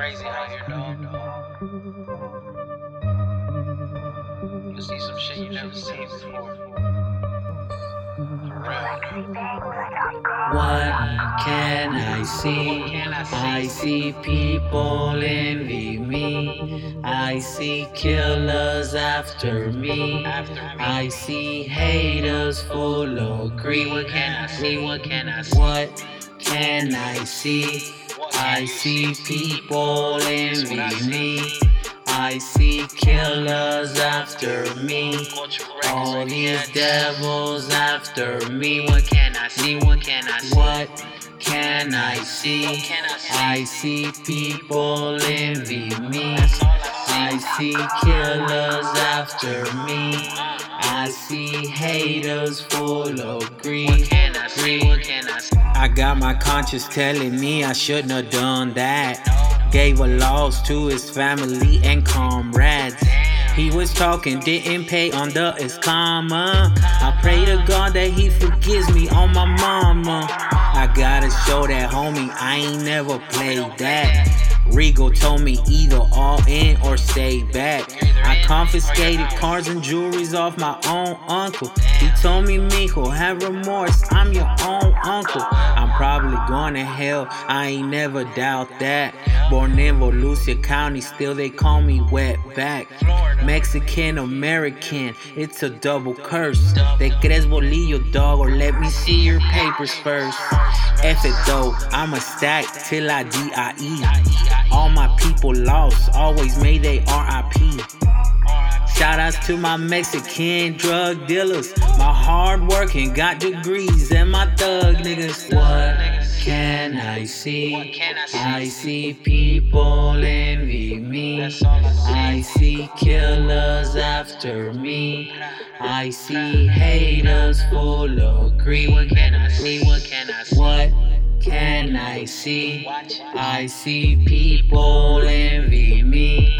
crazy out here, dog. You see some shit you never seen before. What can I see? I see people envy me. I see killers after me. I see haters full of greed. What can I see? What can I see? What can I see? I see people envy me. I see killers after me. All these devils after me. What can I see? What can I see? What can I see? I see? People envy me. I see killers after me. I see haters full of What greed. can I see? What can I see? I got my conscience telling me I shouldn't have done that. Gave a loss to his family and comrades. He was talking, didn't pay on the his karma. I pray to God that he forgives me on my mama. Show that homie I ain't never played that. Regal told me either all in or stay back. I confiscated cars and jewelries off my own uncle. He told me, Mijo, have remorse. I'm your own uncle. I'm probably going to hell. I ain't never doubt that. Born in Volusia County, still they call me wetback. Mexican American, it's a double curse. Te crees bolillo, dog, or let me see your papers first. F it though, I'ma stack till I DIE. All my people lost, always made they RIP. Shout outs to my Mexican drug dealers. My hard working got degrees and my thug niggas. What can I see? I see? People envy me. I see. Killers after me. I see haters full of greed. What can I see? What can I see? What can I see? I see people envy me.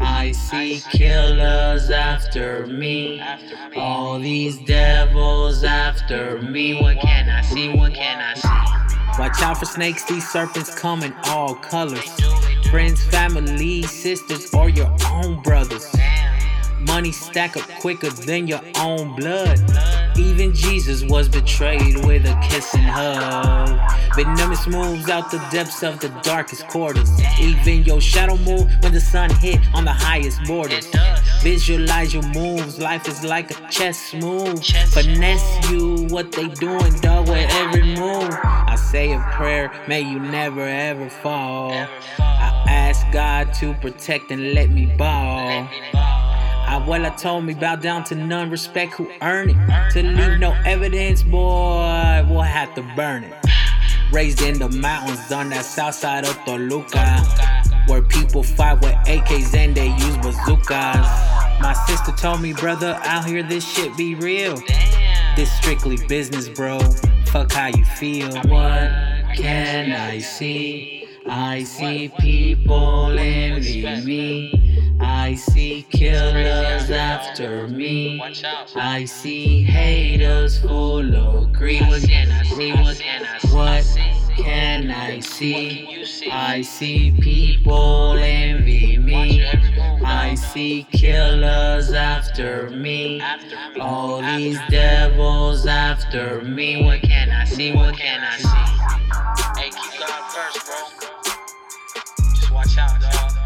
I see. Killers after me. After me. All these devils after me. What can I see? What can I see? Watch out for snakes, these serpents come in all colors. Friends, family, sisters, or your own brothers. Money stack up quicker than your own blood. Even Jesus was betrayed with a kiss and hug. Venomous moves out the depths of the darkest quarters. Even your shadow move when the sun hit on the highest borders. Visualize your moves, life is like a chess move. Finesse you, what they doing, dog, with every move. I say a prayer, may you never ever fall. I ask God to protect and let me ball. Me ball. Abuela told me bow down to none, respect who earn it. To leave no evidence, boy, we'll have to burn it. Raised in the mountains on that south side of Toluca, where people fight with AKs and they use bazookas. My sister told me, brother, out here this shit be real. This strictly business, bro. Fuck how you feel. What can I see? I see people envy me. I see killers after me. I see haters full of greed. What can I see? What can I see? What see? can I see? can you see? I see people envy me. your every move. I see killers after me. All these devils after me. What can I see? What can I see? Watch out, dog.